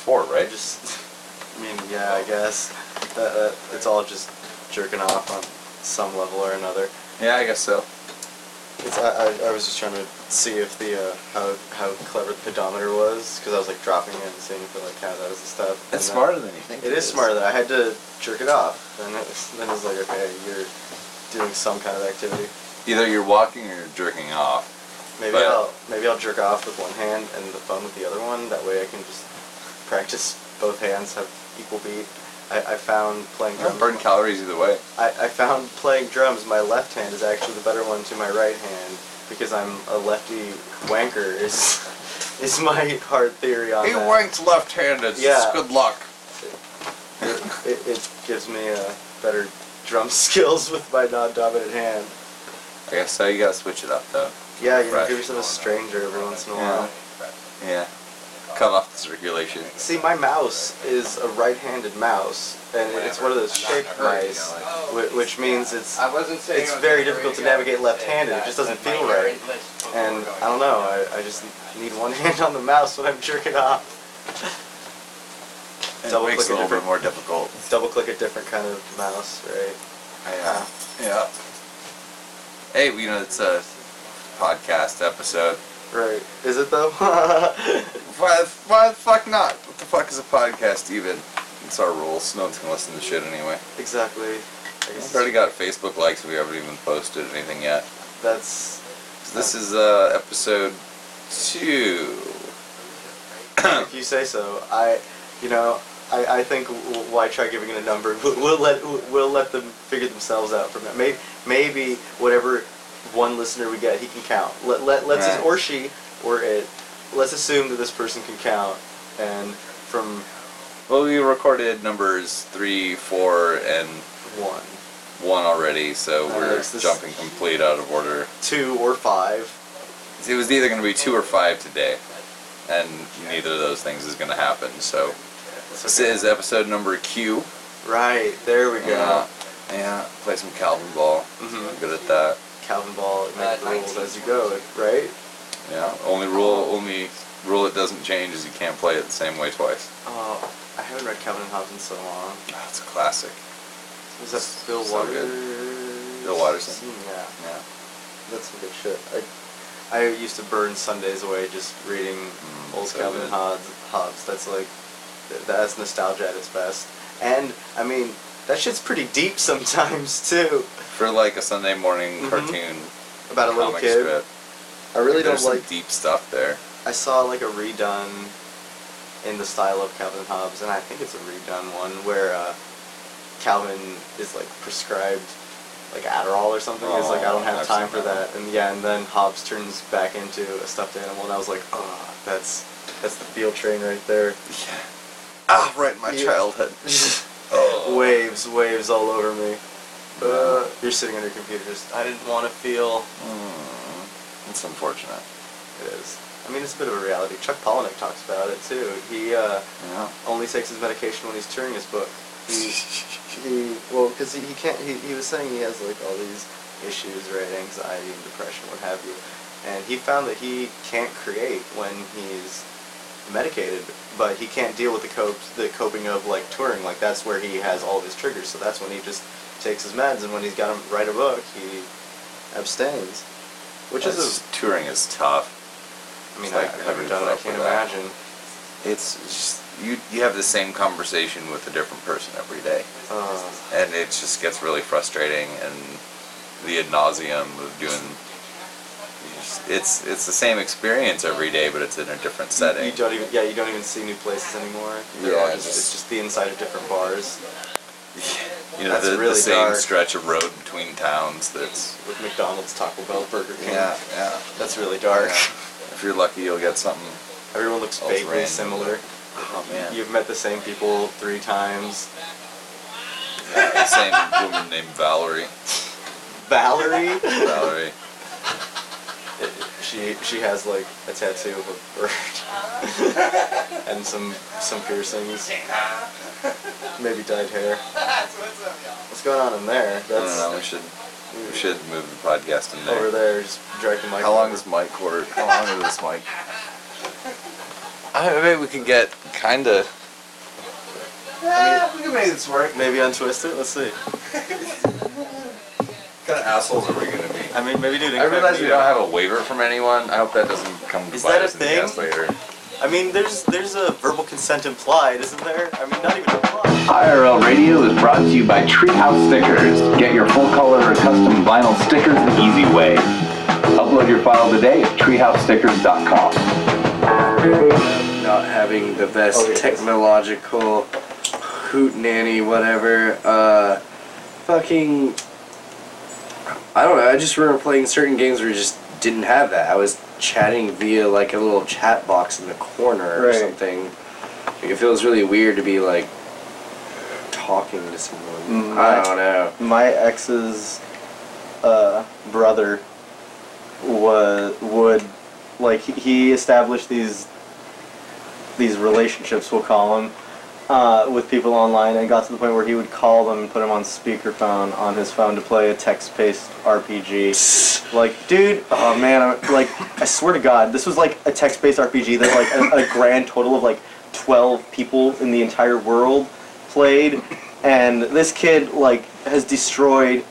for, right? Just, I mean, yeah, I guess that, that it's all just jerking off on some level or another. Yeah, I guess so. It's, I, I, I was just trying to see if the uh, how how clever the pedometer was because I was like dropping it and seeing if it like counted that as a step. It's smarter than you think. It is smarter. That I had to jerk it off. and it, then it was like, okay, you're doing some kind of activity. Either you're walking or you're jerking off. Maybe But- I'll maybe I'll jerk off with one hand and the phone with the other one. That way I can just practice both hands have equal beat. I, I found playing drums. burn calories either way. I, I found playing drums. My left hand is actually the better one to my right hand because I'm a lefty wanker. Is is my hard theory on He that. wanks left-handed. Yeah. Good luck. It, it, it gives me uh, better drum skills with my non-dominant hand. I guess so. You gotta switch it up though. Yeah, you know, give yourself a stranger every once in a Yeah. while. Yeah. Cut off the circulation. See, my mouse is a right-handed mouse, and it's one of those shaped mice, whi- which means it's I wasn't saying it's it very difficult to navigate left-handed. It just doesn't feel right. And I don't know. I, I just need one hand on the mouse when I'm jerking off. It Double makes it click a a little bit different- more difficult. Double click a different kind of mouse, right? Yeah. Yeah. Hey, you know it's a podcast episode. Right. Is it though? Why, why the fuck not? What the fuck is a podcast even? It's our rules. No one's gonna listen to shit anyway. exactly. I We've already got Facebook likes. We haven't even posted anything yet. that's So this is uh, episode two. if you say so. I, you know, I, I think why try giving it a number? We'll, we'll let we'll let them figure themselves out from that. Maybe maybe whatever one listener we get, he can count. Let let let's Right. or she or it. Let's assume that this person can count, and from Well, we recorded numbers three, four, and one, one already, so Uh, we're jumping complete out of order. two, or five. It was either going to be two or five today, and neither of those things is going to happen. So It's this is episode number Q. right there. We go. Yeah, yeah. Play some Calvin ball. Mhm. I'm good at that. Calvin Ball, Uh, make the rules as you go. Right. Yeah. Only rule, only rule it doesn't change is you can't play it the same way twice. Oh, I haven't read Calvin and Hobbes in so long. That's a classic. Was that Bill So Waters? good. Bill Watterson. Yeah. Yeah. That's some good shit. I, I used to burn Sundays away just reading Mm, old so Calvin good. Hobbes. Hobbes. That's like, that's nostalgia at its best. And I mean, that shit's pretty deep sometimes too. For like a Sunday morning Mhm. cartoon About a little kid. strip. I really There's don't like. deep stuff there. I saw like a redone in the style of Calvin Hobbes, and I think it's a redone one where uh, Calvin is like prescribed like Adderall or something. He's like, I don't Oh, have I've time for that that. And yeah, and then Hobbes turns back into a stuffed animal, and I was like, oh, that's that's the field train right there. Yeah. Ah, right, in my Yeah. childhood. Oh. waves, waves all over me. Uh, you're sitting on your computer. Just I didn't want to feel. Mm, it's unfortunate. It is. I mean, it's a bit of a reality. Chuck Palahniuk talks about it too. He uh, Yeah. only takes his medication when he's touring his book. He, he well, because he, he can't. He, he was saying he has like all these issues, right? Anxiety and depression, what have you. And he found that he can't create when he's medicated, but he can't deal with the cope, the coping of like touring. Like that's where he has all of his triggers. So that's when he just takes his meds, and when he's got to write a book, he abstains. Which is a. touring is tough. I mean, I've never done it. I can't imagine. It's just you. You have the same conversation with a different person every day, Uh, and it just gets really frustrating. And the ad nauseum of doing. It's it's the same experience every day, but it's in a different setting. You don't even yeah, you don't even see new places anymore. They're Yeah, just, it's just the inside of different bars You know, That's the, really the same dark. stretch of road between towns. That's with McDonald's, Taco Bell, Burger King. yeah, yeah. That's really dark. Yeah. If you're lucky, you'll get something. Everyone looks Else vaguely random. similar. Oh man, You've met the same people three times. the same woman named Valerie. Valerie. Valerie. she she has like a tattoo of a bird and some some piercings. Maybe dyed hair. What's going on in there? I don't That's know. We should we should move the podcast in there. over there. Just drag the mic. How long is mic cord? How long is this mic? I maybe we can get kind of. I we can make this work. Maybe untwist it. Let's see. What kind of assholes are we gonna be? I mean, maybe do it. I realize we don't have a waiver from anyone. I hope that doesn't come to Is bite that a us in the ass thing? later. I mean, there's there's a verbal consent implied, isn't there? I mean, not even implied. IRL Radio is brought to you by Treehouse Stickers. Get your full color or custom vinyl stickers the easy way. Upload your file today at treehousestickers.com. not having the best Oh, yes. technological hoot nanny whatever uh fucking i don't know i just remember playing certain games where you just didn't have that i was chatting via like a little chat box in the corner or something. Like it feels really weird to be like talking to someone. Mm, i I- don't know. My ex's uh, brother was would like he- he established these these relationships we'll call them uh, with people online and got to the point where he would call them and put them on speakerphone on his phone to play a text-based RPG. Like, dude, oh man, I, like I swear to God, this was like a text-based RPG that like a, a grand total of like twelve people in the entire world played, and this kid like has destroyed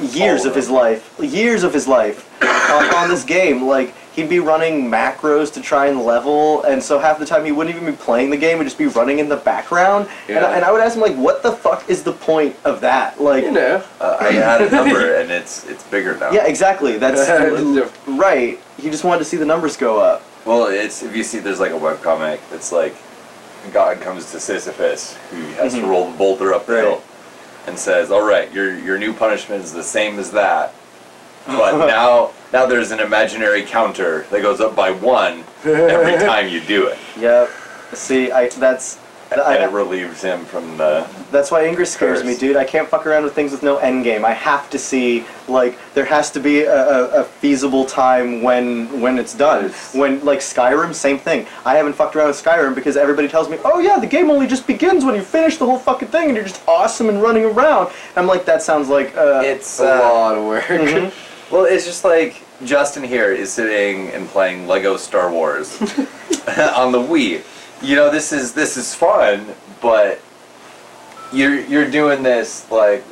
years of of his life, years of his life on, on this game. Like he'd be running macros to try and level, and so half the time he wouldn't even be playing the game; he'd just be running in the background. And, Yeah. I, and I would ask him like, "What the fuck is the point of that?" Like, you know Uh, I had a number and it's it's bigger now. yeah, exactly. That's right. He just wanted to see the numbers go up. Well, it's if you see, there's like a webcomic. It's like God comes to Sisyphus, who has to Mhm. roll the boulder up the Right. hill, and says, "All right, your your new punishment is the same as that, but now now there's an imaginary counter that goes up by one every time you do it, Yep. See, I that's and I, it relieves him from the." That's why Ingress scares Curse. me, dude. I can't fuck around with things with no end game. I have to see like there has to be a, a, a feasible time when when it's done. Yes. When like Skyrim, same thing. I haven't fucked around with Skyrim because everybody tells me, oh yeah, the game only just begins when you finish the whole fucking thing and you're just awesome and running around. And I'm like, that sounds like uh, It's a uh, lot of work mhm. well, it's just like Justin here is sitting and playing Lego Star Wars on the Wii. You know, this is this is fun, but you're you're doing this like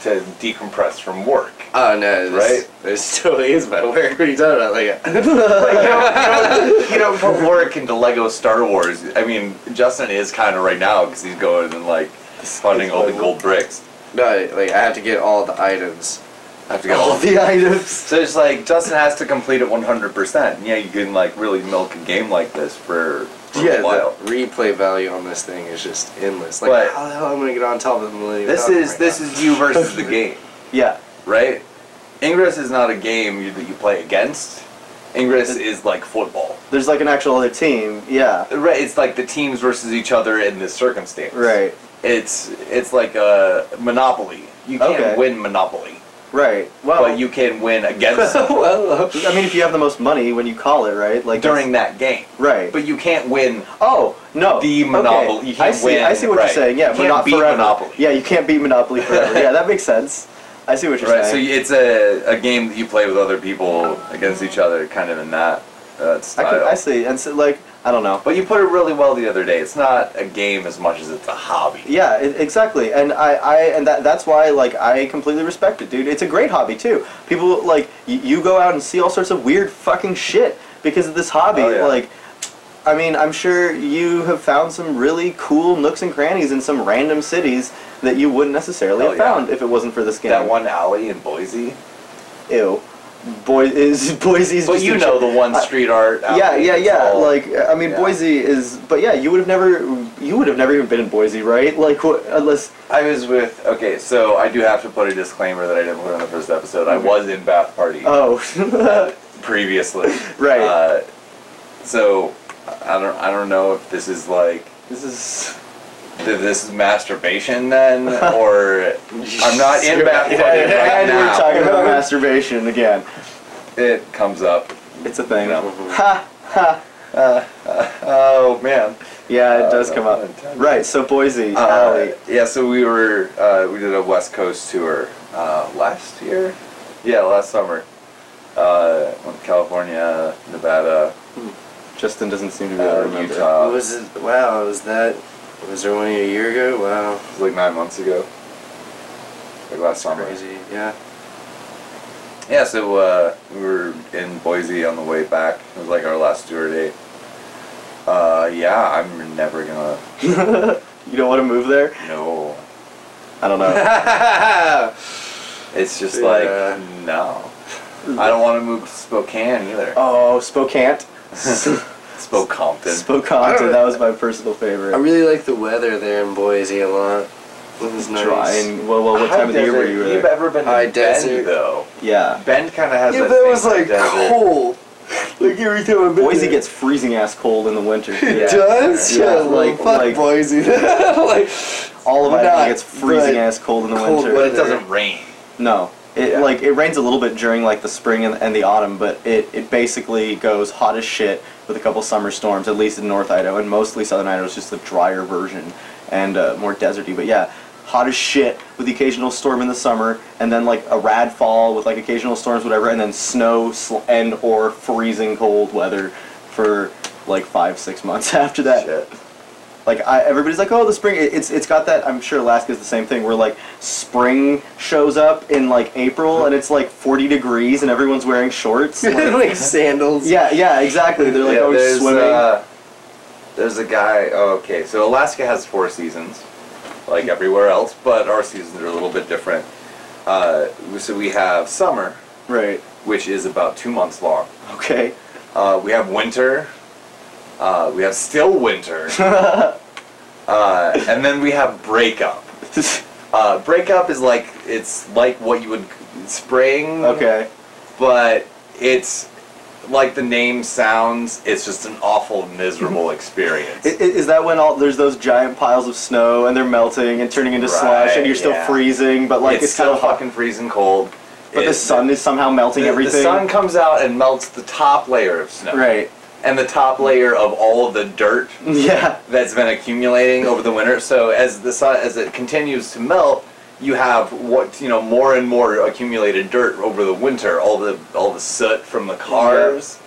to decompress from work. oh no this, Right? this totally is my work what are you talking about like Like, you, don't, you, don't, put work into Lego Star Wars. I mean, Justin is kind of right now because he's going and like funding all the gold bricks. no like i have to get all the items I have to get all the items. So it's like Justin has to complete it 100%. Yeah, you can like really milk a game like this for, for yeah, a while. the replay value on this thing is just endless. Like, But- how the hell am I gonna get on top of the Millennium This is right this now? is you versus the game, Yeah. right? Ingress is not a game you, that you play against. Ingress is like football. There's like an actual other team. Yeah. Right, it's like the teams versus each other in this circumstance. Right. It's it's like a Monopoly. You can't Okay. win Monopoly, Right. Well, but you can win against well, I mean, if you have the most money when you call it, right? Like during that game. Right. But you can't win Oh no! The Okay. Monopoly- you can't I see. win, I see what right. you're saying. Yeah, You but can't not beat forever. Monopoly. Yeah, you can't beat Monopoly forever. yeah, that makes sense. I see what you're saying. Right, so it's a, a game that you play with other people against each other, kind of in that uh, I could, I see, and so like I don't know. But you put it really well the other day. It's not a game as much as it's a hobby. Yeah, i exactly, and I, I and that that's why like I completely respect it, dude. It's a great hobby too. People like y- you go out and see all sorts of weird fucking shit because of this hobby. Oh, yeah. Like, I mean, I'm sure you have found some really cool nooks and crannies in some random cities that you wouldn't necessarily have yeah. found if it wasn't for this game. That one alley in Boise. Ew. Boy is Boise's. But you know the one street art. yeah, yeah, yeah. all- Like, I mean, yeah. Boise is, but yeah, you would have never, you would have never even been in Boise, right? Like, what, unless, I was with. Okay, so I do have to put a disclaimer that I didn't put on the first episode. I was in Bath Party oh, previously. Right. Uh, so I don't. I don't know if this is like. this is, This is masturbation then, or I'm not in Bath Party and, right and now. we're talking about masturbation again. It comes up. It's a thing. Yeah. Ha ha. Oh man. Yeah, it Uh, does come up. intended. Right. So Boise, Uh, Alley. yeah, so we were uh, we did a West Coast tour uh, last year. Yeah, last summer. Uh, went to California, Nevada, Justin doesn't seem to be able to Uh, remember. Utah. was it? Wow, was that? Was there one a year ago? Wow, It was like nine months ago. Like last summer. crazy. Yeah. Yeah, so uh, we were in Boise on the way back. It was like our last tour date. Uh, yeah, I'm never gonna. you don't want to move there? No. I don't know. It's just Yeah. like no. I don't want to move to Spokane either. oh, Spokane. Spokompton. Spokane. don't- That was my personal favorite. I really like the weather there in Boise a lot. It was nice. Dry and well, well, what High time of the year were desert. you You've ever been to High Bend desert. though? Yeah. Bend kind of has Yeah, that. but it was like desert. cold. Like every time I've been Boise there. gets freezing ass cold in the winter. It Yeah. does? Yeah, Yeah, like- like, fuck like- Boise. like, All of Not, it gets freezing ass cold in the cold winter. But it doesn't rain. No. It Yeah. like it rains a little bit during like the spring and, and the autumn, but it, it basically goes hot as shit with a couple summer storms, at least in North Idaho, and mostly Southern Idaho is just the drier version and uh, more deserty. But yeah, hot as shit with the occasional storm in the summer, and then like a rad fall with like occasional storms, whatever, and then snow sl- and or freezing cold weather for like five six months after that. Shit. Like I, everybody's like, oh, the spring. it- It's it's got that. I'm sure Alaska's the same thing. Where like spring shows up in like April and it's like 40 degrees and everyone's wearing shorts. Like- like sandals. yeah, yeah, exactly. They're like Yeah, always swimming. Uh, there's a guy. Oh, okay, so Alaska has four seasons, like everywhere else, but our seasons are a little bit different. Uh, so we have summer, right. which is about two months long. Okay. Uh, we have winter. Uh, we have still winter. uh, and then we have breakup. Uh, breakup is like it's like what you would spring. okay. but it's like the name sounds it's just an awful miserable experience I- i- Is that when all there's those giant piles of snow and they're melting and turning into slush and you're still yeah. freezing, but like it's, it's, still kind of hot. fucking freezing cold But the It- sun is somehow melting the, everything. the sun comes out and melts the top layer of snow Right. And the top layer of all of the dirt Yeah. that's been accumulating over the winter so as the sun as it continues to melt you have what you know more and more accumulated dirt over the winter all the all the soot from the cars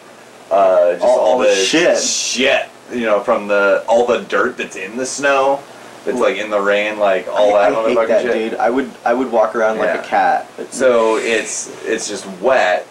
uh, just All- all, all the shit. shit you know from the all the dirt that's in the snow that's like in the rain like all I, that I hate that, shit dude. I would I would walk around like a cat. So it's it's just wet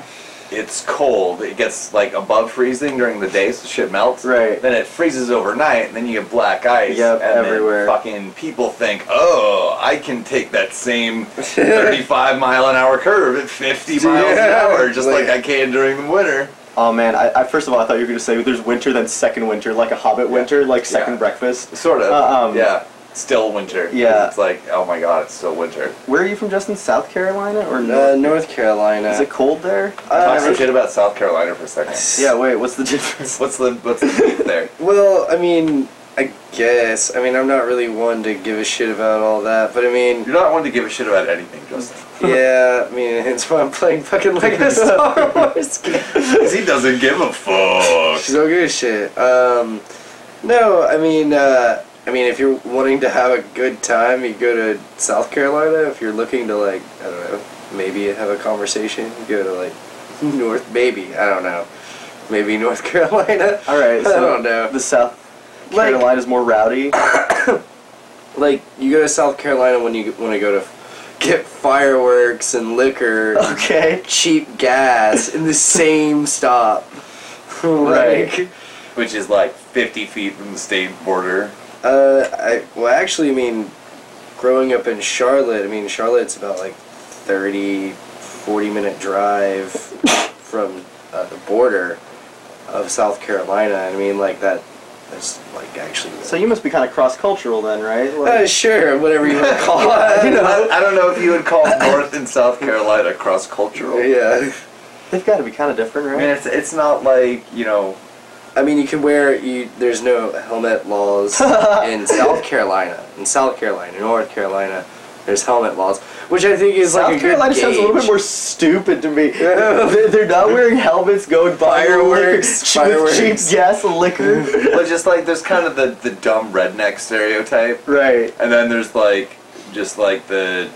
it's cold it gets like above freezing during the day so shit melts Right. then it freezes overnight and then you get black ice Yep, and everywhere. then fucking people think oh i can take that same 35 mile an hour curve at 50 miles an hour just like like- i can during the winter Oh man, I, I first of all I thought you were gonna say there's winter then second winter, like a Hobbit winter, like second Yeah. breakfast. sort of Uh, um, yeah still winter. Yeah. it's like oh my god it's still winter Where are you from, Justin? South Carolina or Uh, North? North Carolina. Is it cold there? talk some Uh, shit about south carolina for a second Yeah. Wait, what's the difference? what's the what's the beef there well, I mean, I guess. I mean, I'm not really one to give a shit about all that, but I mean, you're not one to give a shit about anything justin yeah, I mean, it's why I'm playing fucking Lego Star Wars games. because he doesn't give a fuck She's all good as shit. Um, no, I mean, uh, I mean, if you're wanting to have a good time, you go to South Carolina. If you're looking to like, I don't know, maybe have a conversation, you go to like North. Maybe I don't know. Maybe North Carolina. All right. So I don't know. The South Like- Carolina's more rowdy. Like you go to South Carolina when you want to go to get fireworks and liquor, Okay. cheap gas in the same stop. Right. Like, which is like 50 feet from the state border Uh, I well actually, I mean, growing up in Charlotte, I mean Charlotte's about like 30, 40 minute drive from uh, the border of South Carolina. I mean, like that. That's like actually. So you must be kind of cross cultural then, right? Uh, sure, whatever you want to call it. You I, know. I don't know if you would call North and South Carolina cross cultural. Yeah. they've got to be kind of different, right? I mean, it's it's not like you know. I mean, you can wear you. There's no helmet laws in South Carolina. In South Carolina, North Carolina, there's helmet laws, which I think is South like a Carolina good sounds a little bit more stupid to me. They're they're not wearing helmets, going Fireworks, liquor, cheap gas liquor. But just like there's kind of the the dumb redneck stereotype, right. and then there's like just like the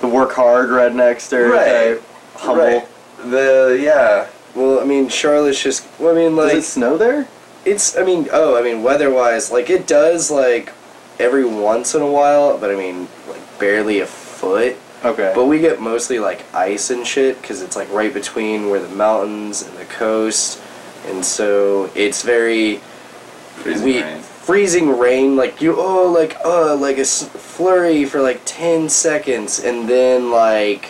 The work hard redneck stereotype. Humble. right, the yeah. Well, I mean, Charlotte's just. Well, I mean, like. Does it snow there? It's, I mean, oh, I mean, weather wise, like, it does, like, every once in a while, but I mean, like, barely a foot. Okay. But we get mostly, like, ice and shit, because it's, like, right between where the mountains and the coast. And so it's very. Freezing we, rain. Freezing rain, like, you, oh, like, uh, like a flurry for, like, 10 seconds, and then, like,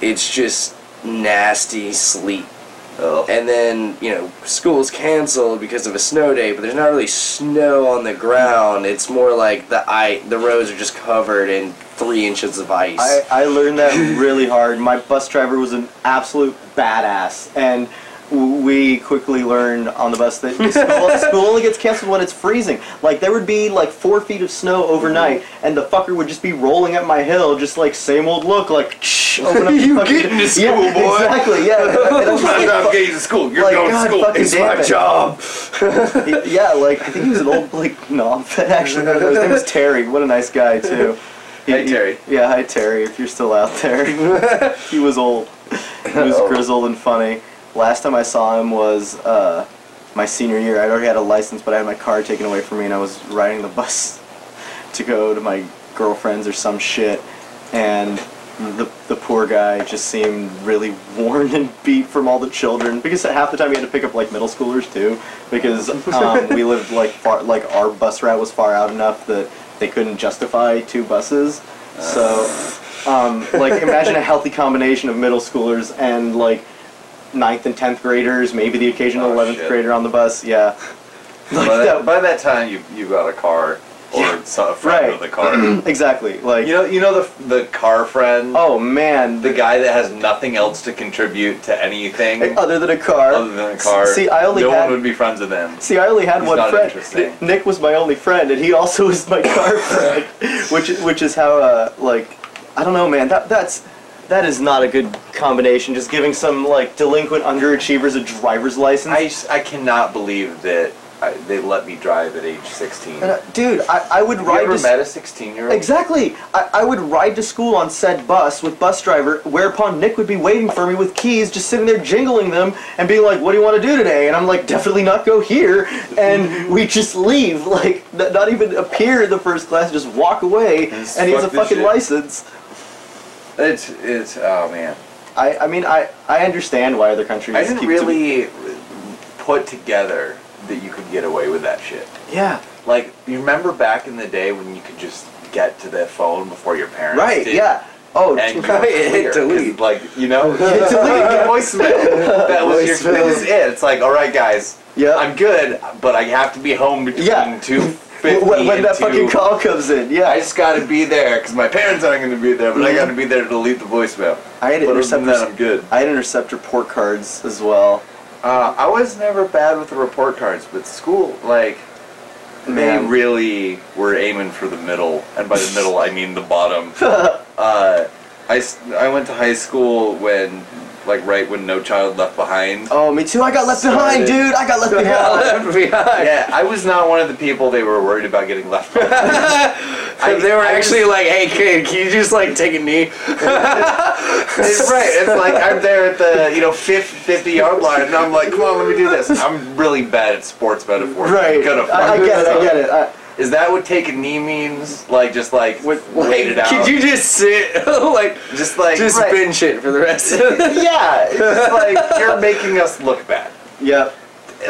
it's just nasty sleet Ugh. Oh. and then you know school's canceled because of a snow day but there's not really snow on the ground it's more like the i the roads are just covered in three inches of ice I, I learned that really hard. My bus driver was an absolute badass, and we quickly learned on the bus that school, school only gets canceled when it's freezing. Like there would be like four feet of snow overnight, and the fucker would just be rolling up my hill, just like same old look, like shh, open up You fucking- getting to school, yeah, boy. Exactly, yeah. And I'm getting to school. You're Like, going God to school. It's my it. job. yeah, like I think he was an old like no, actually no, his name was Terry. What a nice guy too. He- Hi, he- Terry. yeah, hi Terry. If you're still out there, he was old. He was Oh. grizzled and funny. Last time I saw him was uh, my senior year. I'd already had a license, but I had my car taken away from me, and I was riding the bus to go to my girlfriend's or some shit, and the the poor guy just seemed really worn and beat from all the children. Because half the time he had to pick up like middle schoolers too. Because um, we lived like far like our bus route was far out enough that they couldn't justify two buses. So um, like imagine a healthy combination of middle schoolers and like ninth and tenth graders maybe the occasional Oh, 11th shit. grader on the bus yeah like by, that, that, by that time, you you got a car or some- a friend Right. with a car. exactly like you know, you know the the car friend, oh man the guy that has nothing else to contribute to anything other than a car other than a car. see i only no had one would be friends with him. See, I only had He's one friend. Nick was my only friend, and he also was my car friend, which which is how uh, like I don't know, man. That that's that is not a good combination. Just giving some like delinquent underachievers a driver's license. I I cannot believe that I, they let me drive at age 16. And, uh, dude, I, I would Have ride you ever to met a 16 year old? Exactly. I, I would ride to school on said bus with bus driver, whereupon Nick would be waiting for me with keys, just sitting there jingling them and being like, "What do you want to do today?" And I'm like, "Definitely not go here." And we just leave, like n- not even appear in the first class, just walk away. Just And he has a fucking shit. license. It's it's oh man. I, I mean, I, I understand why other countries. I didn't keep to really put together that you could get away with that shit. yeah. Like you remember back in the day when you could just get to the phone before your parents Right. did? Yeah. Oh. And Right, hit delete. like you know, Hit delete, voicemail. That was your. That was it. It's like, all right, guys, yeah. I'm good, but I have to be home between Yeah. two when, when that fucking call comes in, yeah. I just got to be there because my parents aren't going to be there, but I Mhm. got to be there to delete the voicemail. I had But other intercept. that, I'm good. I had intercept report cards as well. Uh, I was never bad with the report cards, but school, like, they really were aiming for the middle, and by the middle I mean the bottom. uh, I, I went to high school when, like, right when No Child Left Behind. Oh, me too. I got left behind, Started. dude. I got left behind. left behind. Yeah, I was not one of the people they were worried about getting left behind. I- they were I actually like, "Hey kid, can you just like take a knee?" It's right. It's like I'm there at the you know 50, 50 yard line, and I'm like, come on, let me do this. I'm really bad at sports metaphors. Right. I'm gonna I, I get it. I get it. I, Is that what take a knee means? Like just like What- wait it out. Could you just sit like just like just Right. binge it for the rest of it? yeah. it's like you're making us look bad. yeah.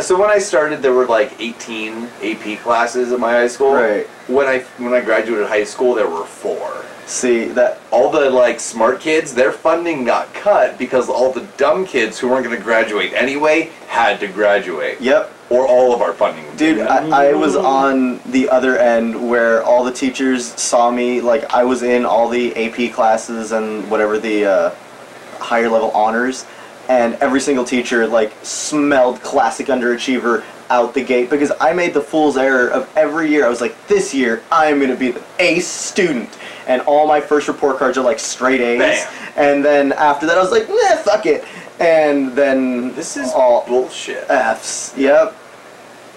So when I started, there were like 18 AP classes at my high school. Right. When I when I graduated high school, there were four. See that. all the like smart kids, their funding got cut because all the dumb kids who weren't going to graduate anyway had to graduate, Yep. or all of our funding. Dude. I, I was on the other end where all the teachers saw me. Like I was in all the AP classes and whatever the uh, higher level honors, and every single teacher like smelled classic underachiever out the gate because I made the fool's error of every year. I was like, this year I'm gonna be the ace student, and all my first report cards are like straight A's. Bam. And then after that, I was like, nah, fuck it. And then this is all bullshit. F's. Yep.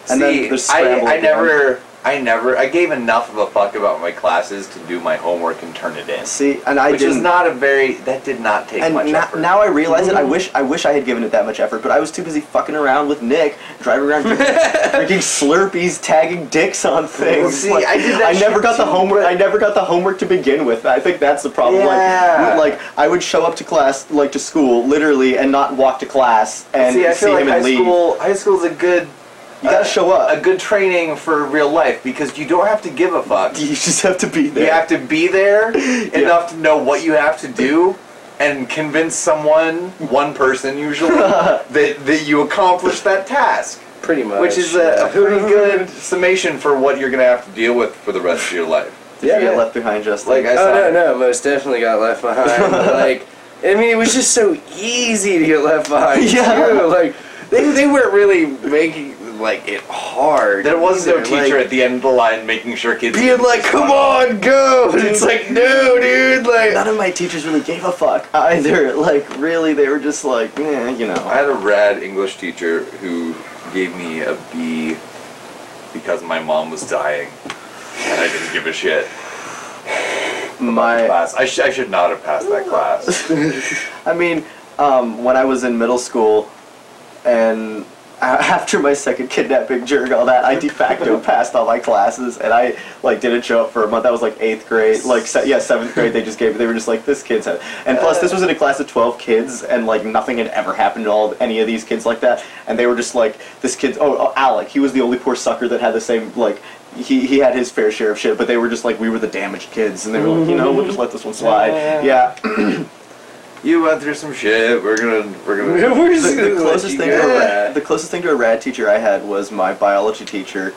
And See, then I, I never I never. I gave enough of a fuck about my classes to do my homework and turn it in. See, and I which didn't. is not a very. That did not take and much na- effort. now I realize it. I wish I wish I had given it that much effort, but I was too busy fucking around with Nick, driving around drinking, drinking Slurpees, tagging dicks on things. see, I did that I never got the homework. I never got the homework to begin with. I think that's the problem. Yeah. Like, like I would show up to class, like to school, literally, and not walk to class and See, I see feel like him high and leave. school. High school is a good. You gotta show up. A good training for real life because you don't have to give a fuck. You just have to be there. You have to be there enough to know what you have to do and convince someone, one person usually, that, that you accomplished that task. Pretty much. Which is a, a pretty good summation for what you're going to have to deal with for the rest of your life. yeah, Yeah. get left behind, Justin. Like I Oh saw. no, no, most definitely got left behind. like, I mean, it was just so easy to get left behind. Yeah. too. Like, they, they weren't really making like it hard. There was no either. teacher Like, at the end of the line making sure kids being like, "Come on, go!" And it's like, "No, dude!" Like, None of my teachers really gave a fuck either. Like, really, they were just like, eh, you know. I had a rad English teacher who gave me a B because my mom was dying, and I didn't give a shit. my Class. I, sh- I should not have passed that class. I mean, um, when I was in middle school, and a- after my second kidnapping during all that, I de facto passed all my classes, and I like didn't show up for a month. That was like eighth grade, like se- yeah, seventh grade. They just gave. They were just like, this kid's had. And plus, this was in a class of twelve kids, and like nothing had ever happened to all any of these kids like that. And they were just like, this kid's. Oh, oh Alec, he was the only poor sucker that had the same like. He, he had his fair share of shit, but they were just like we were the damaged kids, and they were like, you know, we'll just let this one slide. Yeah, you went through some shit. We're gonna we're gonna. we're just the, gonna the closest thing to a rad, the closest thing to a rad teacher I had was my biology teacher,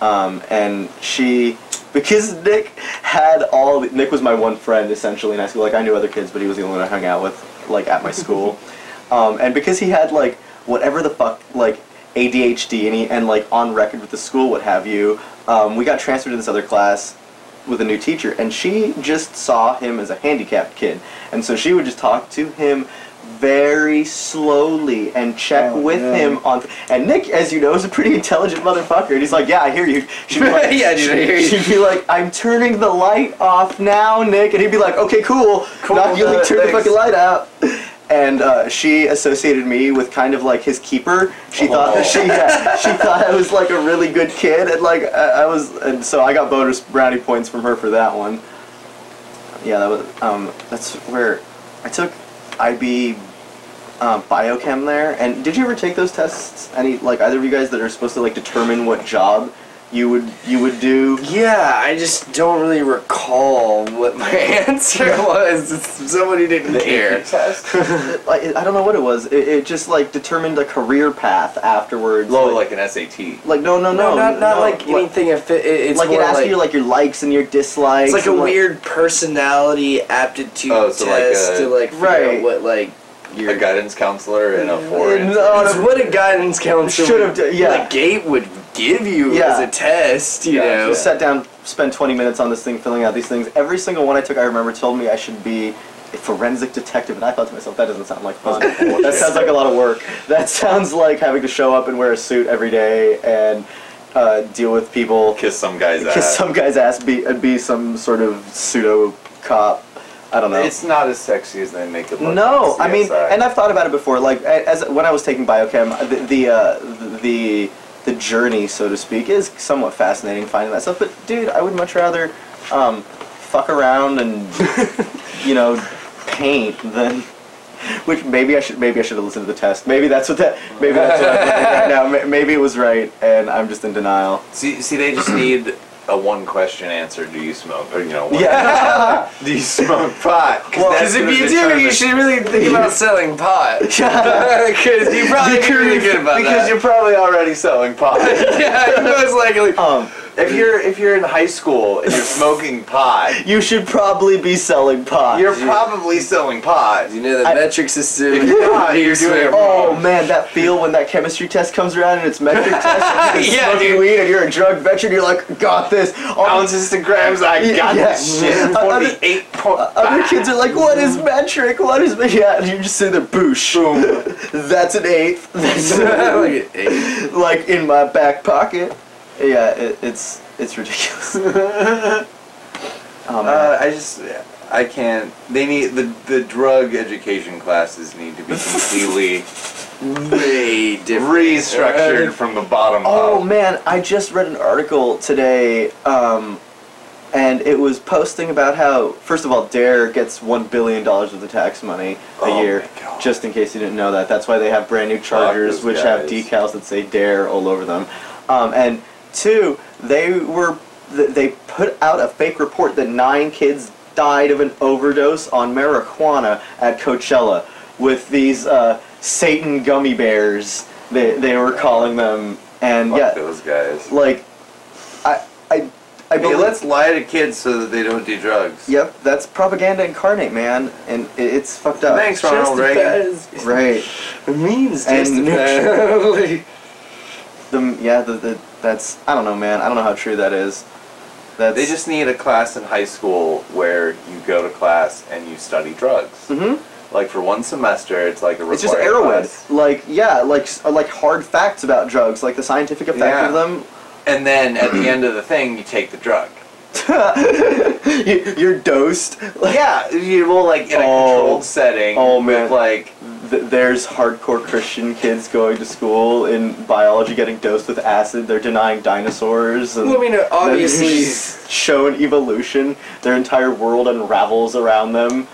um, and she because Nick had all Nick was my one friend essentially in high school. Like I knew other kids, but he was the only one I hung out with like at my school, um, and because he had like whatever the fuck like ADHD and he, and like on record with the school what have you, um, we got transferred to this other class with a new teacher and she just saw him as a handicapped kid. And so she would just talk to him very slowly and check Oh, with no. him on and nick as you know is a pretty intelligent motherfucker and he's like yeah i hear you. She'd be like, Yeah, dude, I hear you. she'd be like i'm turning the light off now nick and he'd be like okay cool, Cool, now you uh, turn the fucking light out and uh, she associated me with kind of like his keeper. She thought that she yeah, she thought I was like a really good kid, and like I, I was, and so I got bonus brownie points from her for that one. Yeah, that was um, that's where I took IB um, biochem there. And did you ever take those tests? Any like either of you guys that are supposed to like determine what job you would you would do? Yeah, I just don't really recall what my answer was. Somebody didn't The care. Test. Like, I don't know what it was. It, it just like determined a career path afterwards. Oh, Low like an SAT. Like no, no, no, No, not not no, like anything. If it, it's like it asks like you like your likes and your dislikes. it's like a and, weird personality aptitude Oh, so like test a- to uh, like figure Right. out what like your A guidance counselor and a foreign. No, what a guidance counselor Should have would- d- yeah. like Gate would give you Yeah. as a test. You Gotcha. know. Just sat down, spent 20 minutes on this thing, filling out these things. Every single one I took, I remember, told me I should be a forensic detective, and I thought to myself, that doesn't sound like fun. that sounds like a lot of work. That sounds like having to show up and wear a suit every day and uh, deal with people, Kiss some guy's kiss ass. some guy's ass, be and be some sort of pseudo cop. I don't know. It's not as sexy as they make it look. No, I mean, and I've thought about it before. Like as when I was taking biochem, the the uh, the the journey, so to speak, is somewhat fascinating finding that stuff. But dude, I would much rather um, fuck around and you know paint than. Which maybe I should maybe I should have listened to the test. Maybe that's what that maybe that's what I'm doing right now. Maybe it was right, and I'm just in denial. see, see, they just need a one question answer. Do you smoke? Or you know, what? Yeah. Do you smoke pot? Well, Because if you do, you should really think about selling pot. Because you probably be really good about because that. you're probably already selling pot. yeah, most likely. um, if you're if you're in high school and you're smoking pot, you should probably be selling pot. you're probably selling pot. You know the I- metric system. If you're not, you're doing it Oh wrong. man, that feel when that chemistry test comes around and it's metric test. And you're Yeah, smoking dude. weed and you're a drug veteran. You're like, got this. All Ounces to grams, I got yeah. this shit. Other- Forty-eight point. other kids are like, what is metric? What is yeah? And you just say there, boosh. Boom. That's an eighth. That's Look at eight. like in my back pocket. Yeah, it, it's it's ridiculous. oh. Uh, I just, I can't. They need the the drug education classes need to be completely Way different. restructured from the bottom Oh up. Oh man, I just read an article today, um, and it was posting about how, first of all, DARE gets one billion dollars of the tax money a Oh year. my God. Just in case you didn't know that, that's why they have brand new Chargers, which have decals that say DARE all over them. Um, and two, they were they put out a fake report that nine kids died of an overdose on marijuana at Coachella with these uh, Satan gummy bears. They they were calling them, and Fuck yeah, those guys. like I I I Hey, believe, let's lie to kids so that they don't do drugs. Yep, that's propaganda incarnate, man, and it, it's fucked up. Thanks, Ronald Reagan. Justifies- Right. It means And justifiably. The yeah, the, the that's I don't know, man. I don't know how true that is. That's They just need a class in high school where you go to class and you study drugs. Mhm. Like for one semester, it's like a report. It's just Arrowhead. class. Like yeah, like uh, like hard facts about drugs, like the scientific effect Yeah. of them. And then at the end of the thing, you take the drug. You- You're dosed. Like, Yeah, you will like in a Oh. controlled setting. Oh, with, man. like th- there's hardcore Christian kids going to school in biology getting dosed with acid. They're denying dinosaurs. And Well, I mean, obviously. shown evolution. Their entire world unravels around them.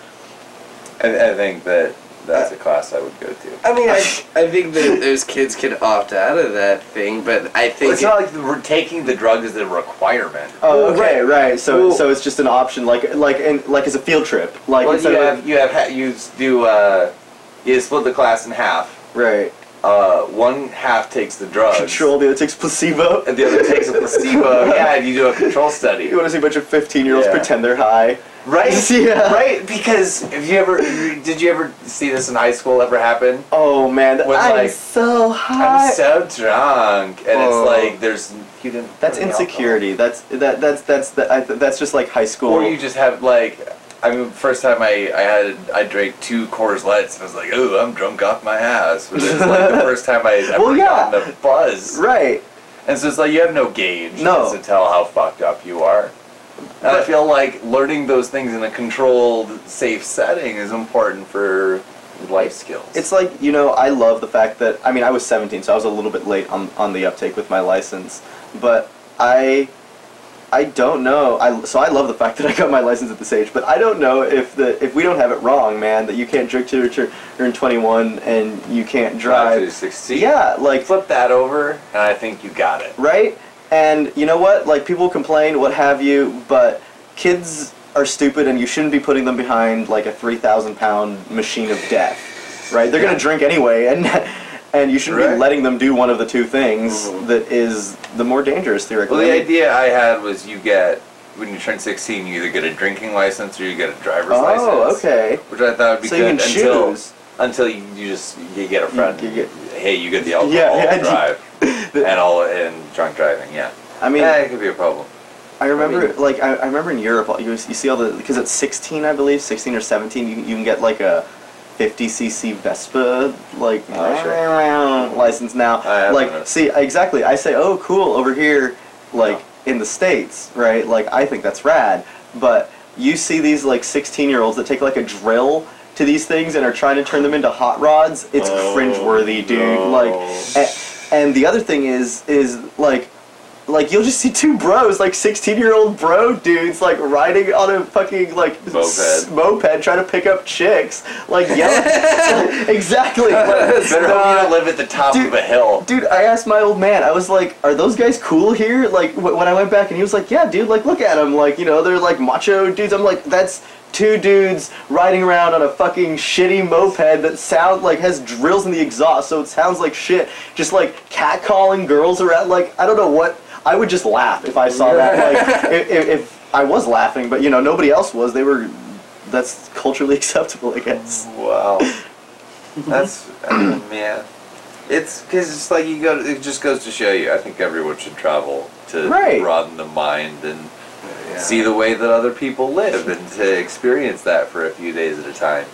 I, I think that that's a class I would go to. I mean, I, I think that those kids can opt out of that thing, but I think It's not like we're taking the drug as a requirement. Oh, Well, okay, right. right. So, Well- so it's just an option, like, like, in, like as a field trip, like well, instead you of have you have you do uh, you split the class in half. right. Uh, one half takes the drugs, Control. The other takes placebo. and the other takes a placebo. yeah, and you do a control study. You want to see a bunch of fifteen-year-olds Yeah. pretend they're high? Right? Yeah. Right? Because if you ever did you ever see this in high school ever happen? Oh man, When, I'm like, so high. I'm so drunk, and Oh. it's like there's you didn't. that's insecurity. That's that. That's that's the, I, that's just like high school. Or you just have like. I mean, first time I, I had I drank two Coors Lights and I was like, oh, I'm drunk off my ass. But it's like the first time I ever Well, yeah. gotten a buzz. right. And so it's like you have no gauge No. to tell how fucked up you are. And I uh, feel like learning those things in a controlled, safe setting is important for life skills. It's like you know, I love the fact that I mean, I was 17, so I was a little bit late on on the uptake with my license, but I. I don't know. I so I love the fact that I got my license at this age, but I don't know if the if we don't have it wrong, man, that you can't drink till you're you're 21 and you can't drive to drive. succeed. Yeah, like flip that over, and I think you got it. right? And you know what? Like people complain, what have you, but kids are stupid, and you shouldn't be putting them behind like a three thousand pound machine of death, right? They're gonna drink anyway, and and you shouldn't Right. be letting them do one of the two things Mhm. that is the more dangerous theoretically. Well, the idea I had was you get when you turn 16, you either get a drinking license or you get a driver's Oh, license. Oh, okay. Which I thought would be So you good can until choose. until you, you just you get a friend. You get- hey, you get the alcohol Yeah, yeah, drive and all and drunk driving. Yeah, I mean, yeah, it could be a problem. I remember, mean- like, I, I remember in Europe, you, you see all the, because at 16, I believe, 16 or 17, you, you can get, like, a 50cc Vespa, like, Oh, license now. Like, noticed. see, exactly, I say, oh, cool, over here, like, in the States, right? Like, I think that's rad. But you see these, like, 16-year-olds that take, like, a drill to these things and are trying to turn them into hot rods. It's Oh, cringeworthy, dude. no. Like, and, and the other thing is, is, like, like you'll just see two bros, like sixteen year old bro dudes, like riding on a fucking like s- Moped. moped trying to pick up chicks, like yelling. exactly. like, Better hope you don't live at the top dude- of a hill. Dude, I asked my old man. I was like, "Are those guys cool here?" Like wh- when I went back, and he was like, "Yeah, dude. Like look at them. Like you know they're like macho dudes." I'm like, "That's two dudes riding around on a fucking shitty moped that sound like has drills in the exhaust, so it sounds like shit. Just like catcalling girls around. Like I don't know what. I would just laugh if I saw that. Like if, if, if I was laughing, but you know nobody else was. They were. That's culturally acceptable, I guess. Wow, that's uh, man. It's because it's like you go. It just goes to show you. I think everyone should travel to Right. broaden the mind and see the way that other people live and to experience that for a few days at a time.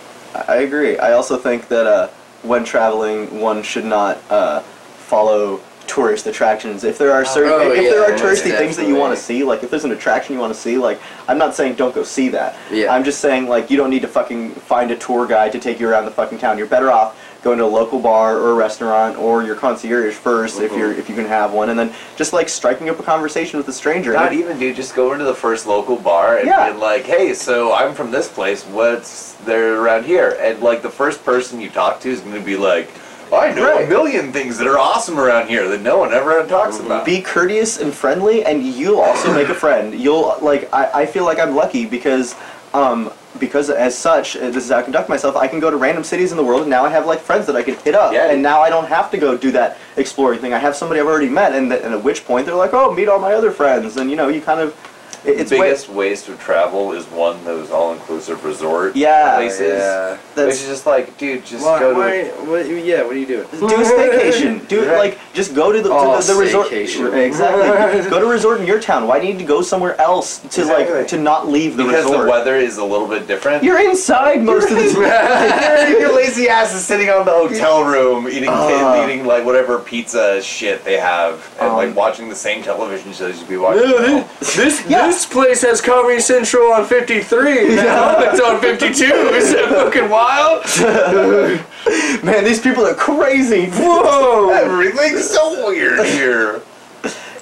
I agree. I also think that uh, when traveling, one should not uh, follow tourist attractions. If there are certain, Oh, if yeah, there are most touristy things that you want to see, like if there's an attraction you want to see, like I'm not saying don't go see that. Yeah. I'm just saying like you don't need to fucking find a tour guide to take you around the fucking town. You're better off going to a local bar or a restaurant or your concierge 1st if mm-hmm. you're if you can have one, and then just like striking up a conversation with a stranger. Not even, dude. Just go into the first local bar and Yeah. be like, "Hey, so I'm from this place. What's there around here?" And like the first person you talk to is going to be like, "I know Right. a million things that are awesome around here that no one ever talks about." be courteous and friendly and you'll also make a friend you'll like i, I feel like i'm lucky because um because as such uh, this is how i conduct myself i can go to random cities in the world and now i have like friends that i can hit up Yeah. and now i don't have to go do that exploring thing i have somebody i've already met and, th- and at which point they're like oh meet all my other friends and you know you kind of it's the way- biggest waste of travel is one of those all-inclusive resort Yeah. places. Yeah. Which that's is just like, dude, just Why, go to. why, what, yeah, what are you doing? do a staycation. Do Right. like just go to the, to Oh, the, the resort. staycation. Exactly. go to a resort in your town. Why do you need to go somewhere else to Exactly. like to not leave the because resort? Because the weather is a little bit different. You're inside most of the time. your, your lazy ass is sitting on the hotel room eating Uh. eating like whatever pizza shit they have and Um. like watching the same television shows you'd be watching. No, at home. this, this, Yeah. This place has Comedy Central on 53. Now it's on 52. Is that fucking wild? Man, these people are crazy. Whoa! Everything's so weird here.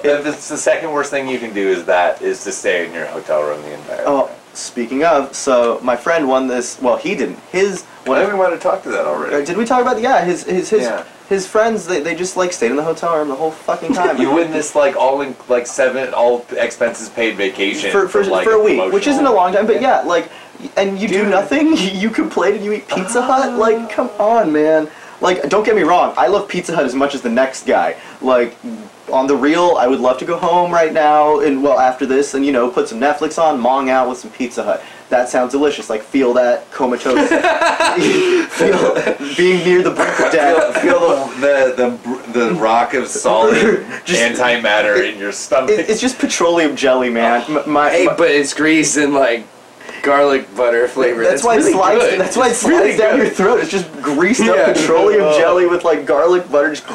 If it's the second worst thing you can do is that is to stay in your hotel room the entire Oh, time. speaking of, so my friend won this. Well, he didn't. His Well, I think we might have talked to that uh, already. Did we talk about? Yeah, his his his Yeah. His friends. They, they just like stayed in the hotel room the whole fucking time. You win this like all in like seven all expenses paid vacation for for, from, like, for a week, which isn't a long time, but yeah, like, and you do nothing. You complain and you eat Pizza Hut. Oh. Like, come on, man. Like, don't get me wrong. I love Pizza Hut as much as the next guy. Like, on the real, I would love to go home right now and well after this and you know put some Netflix on, mong out with some Pizza Hut. That sounds delicious. Like, feel that comatose. feel being near the brink of Feel, death. feel the, the the the rock of solid Just- antimatter in your stomach. It, it's just petroleum jelly, man. Oh. M- my, Hey, my- but it's greased in like garlic butter flavor. That's, why really it slides. good. That's why it It's slides really down good. your throat. It's just greased Yeah. up petroleum Oh. jelly with like garlic butter. Just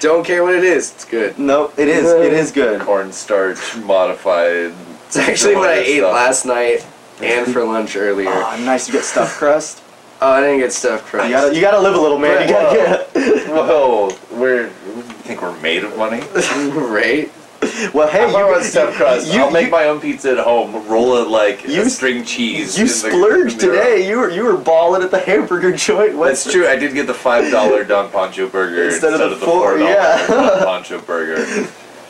Don't care what it is. It's good. no, it is. It is good. cornstarch modified. It's actually what I ate stuff. last night and for lunch earlier. Oh, nice. You get stuffed crust. Oh, I didn't get stuffed crust. You gotta, you gotta live a little, man. You gotta get. Whoa, we're we think we're made of money. right? Well, hey, How about you, about stuffed crust? you- I'll make you- my own pizza at home. Roll it like You- a string cheese. You in the- splurged the- today. You were you were balling at the hamburger joint. What's That's true. I did get the five dollar Don Poncho burger Instead of the the four- four dollar yeah. Don Poncho burger,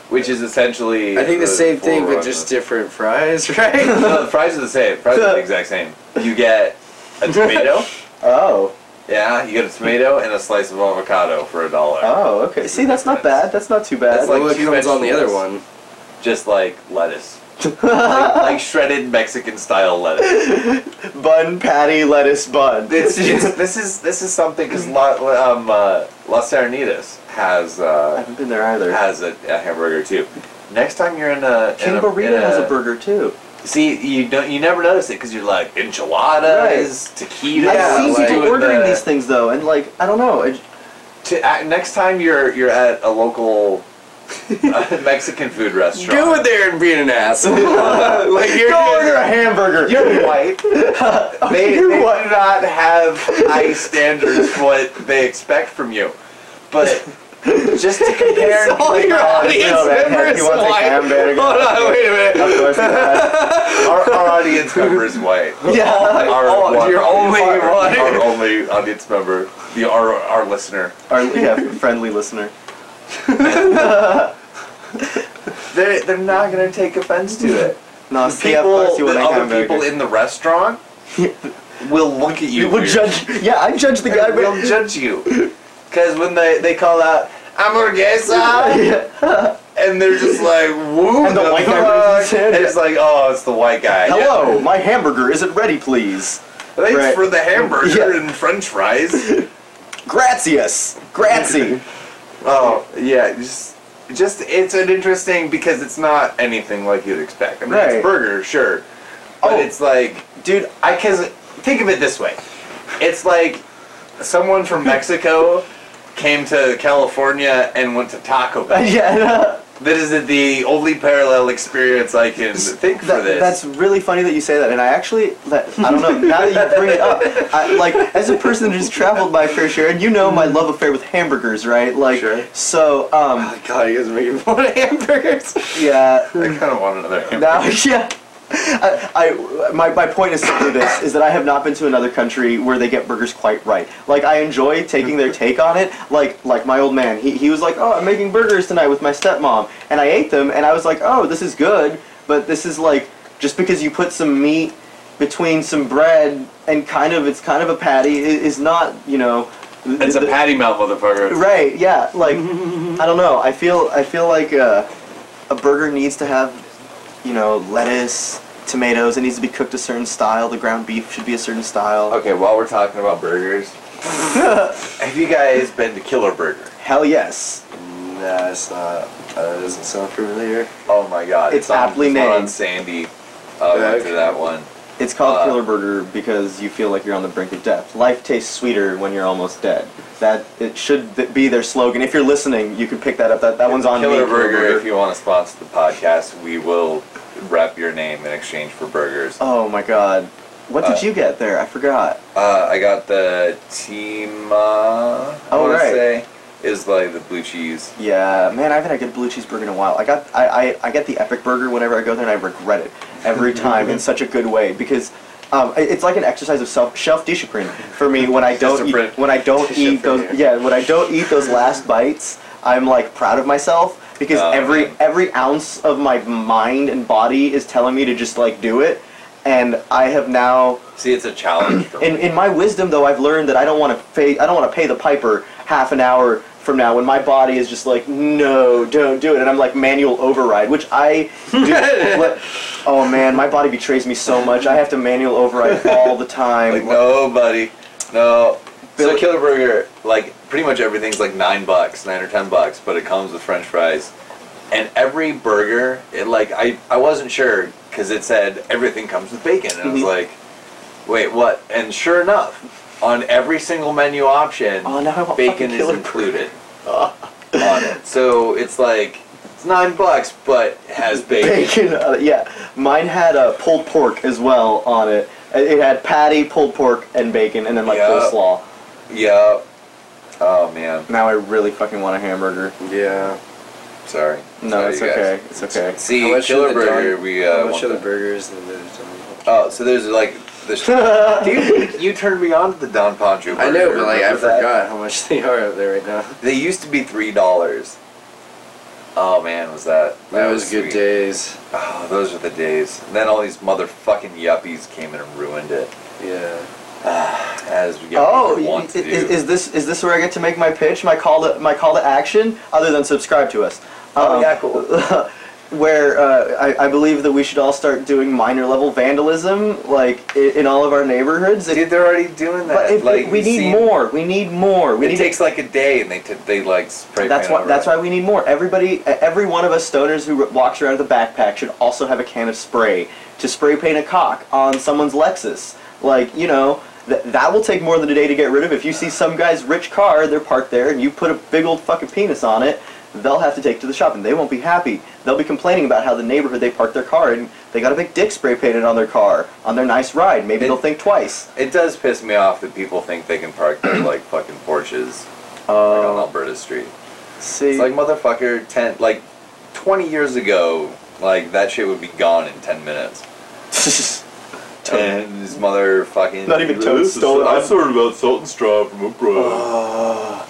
which is essentially. I think the same thing, but just different fries, right? no, the fries are the same. Fries are the exact same. You get a tomato. Oh, Yeah, you get a tomato and a slice of avocado for a dollar. oh, okay. See, that's not bad. That's not too bad. That's like what two comes on the other one? Just like lettuce. like, like shredded Mexican style lettuce. bun, patty, lettuce, bun. It's, it's, this is this is something because La, um, uh, Las Serenitas has uh, I uh, haven't been there either. has a, a hamburger too. Next time you're in a, in King a, Burrito in has a burger too. See, you don't you never notice it because you're like enchiladas, taquitos. I've seen like, people ordering the- these things though, and like I don't know. It, To, uh, next time you're you're at a local uh, Mexican food restaurant. Go in there and be an ass. like you're go order a hamburger. You're white. they You're they white. do not have high standards for what they expect from you. But just to compare, all like, your uh, audience you know, members you want to take white. hamburger? Hold on, wait a minute. Of course not. our, our audience member is white. Yeah. Our, Oh, one- you're only our, one. Our only audience member, the our our listener. Our yeah, friendly listener. They they're not gonna take offense to it. No, The people, the other people in the restaurant will look at you. You would weird. judge. Yeah, I judge the guy. They will judge you. Because when they, they call out, hamburguesa, Yeah. and they're just like, woo, And the white guy fuck?" raises his hand. And it's like, oh, it's the white guy. Hello, my hamburger isn't ready, please. Thanks Right. for the hamburger Yeah. and french fries. Gratias. Grazie. oh, yeah, just, just, it's an interesting, because it's not anything like you'd expect. I mean, Right. it's burger, sure. But Oh. it's like, dude, I, cause, think of it this way. It's like someone from Mexico came to California and went to Taco Bell. yeah. That is the only parallel experience I can think for That- this. That's really funny that you say that, and I actually, that, I don't know. Now that you bring it up, I, like as a person who's traveled my fair share, and you know my love affair with hamburgers, right? Like, Sure. so, um, Oh God, you guys are making me want hamburgers. yeah. I kind of want another hamburger. Now, yeah. I, I my, my point is simply this is that I have not been to another country where they get burgers quite right. Like I enjoy taking their take on it. Like like my old man, he, he was like, Oh, I'm making burgers tonight with my stepmom and I ate them and I was like, Oh, this is good, but this is like just because you put some meat between some bread and kind of it's kind of a patty is not, you know It's a patty melt, motherfucker. Right, yeah. Like I don't know. I feel I feel like uh, a burger needs to have, you know, lettuce, tomatoes. It needs to be cooked a certain style. The ground beef should be a certain style. Okay, while we're talking about burgers, have you guys been to Killer Burger? Hell yes. Nah, it's not. Uh, doesn't sound familiar. Oh my god. It's on, aptly it's one on. Sandy. Uh, to Okay. that one. It's called Uh, Killer Burger because you feel like you're on the brink of death. Life tastes sweeter when you're almost dead. That it should be their slogan. If you're listening, you can pick that up. That that one's on Killer me. Burger, if you want to sponsor the podcast, we will rep your name in exchange for burgers. Oh my god. What did Uh, you get there? I forgot. Uh, I got the team. Uh, I Oh, want right. say is like the blue cheese. Yeah, man, I haven't had a good blue cheese burger in a while. I got I, I, I get the epic burger whenever I go there, and I regret it every time in such a good way because. Um, it's like an exercise of self self discipline for me when I don't eat, when I don't eat those yeah when I don't eat those last bites I'm like proud of myself because Oh, every man. every ounce of my mind and body is telling me to just like do it. And I have now See, it's a challenge in, in my wisdom though i've learned that i don't want to pay i don't want to pay the piper half an hour from now when my body is just like no don't do it. And i'm like manual override which i do. What- oh man my body betrays me so much. I have to manual override all the time. Like, no, buddy. No. So Killer Burger, like, pretty much everything's like nine bucks, nine or ten bucks, but it comes with french fries. And every burger, it like, I, I wasn't sure, because it said everything comes with bacon. And I was Mhm. like, wait, what? And sure enough, on every single menu option, oh bacon is included on it. So it's like, it's nine bucks, but has bacon. bacon uh, yeah mine had a uh, pulled pork as well on it it had patty pulled pork and bacon and then like Yeah. coleslaw Yeah. Oh, man. now i really fucking want a hamburger Yeah. Sorry. no Sorry, it's you guys. okay it's okay See, How much Killer Burger, Don- we uh, How much want are the the- burgers and the? Oh, so there's like this. Dude, you turned me on to the Don Pancho. I know, burger, but like I remember that? forgot how much they are out there right now. They used to be three dollars. Oh man, was that That was good sweet. days. Oh, those are the days. And then all these motherfucking yuppies came in and ruined it. Yeah. As we get Oh, what we want is, do. is this is this where I get to make my pitch, my call to my call to action, other than subscribe to us? Oh, Um, yeah, cool. where uh, I, I believe that we should all start doing minor level vandalism, like in, in all of our neighborhoods. If- Dude, they're already doing that. but if, like we need more. We need more. We It need. takes like a day, and they t- they like spray. that's why. That's it. why we need more. Everybody, every one of us stoners who walks around with a backpack should also have a can of spray to spray paint a cock on someone's Lexus. Like you know, th- that will take more than a day to get rid of. If you see some guy's rich car, they're parked there, and you put a big old fucking penis on it, they'll have to take to the shop, and they won't be happy. They'll be complaining about how the neighborhood they parked their car in, they got a big dick spray painted on their car on their nice ride. Maybe It- they'll think twice. It does piss me off that people think they can park their like fucking Porsches like on Uh, Alberta Street. see, It's like motherfucker, ten like twenty years ago, like that shit would be gone in ten minutes. And his motherfucking Not even toad stole it. I heard about salt and straw from a bro. Ah.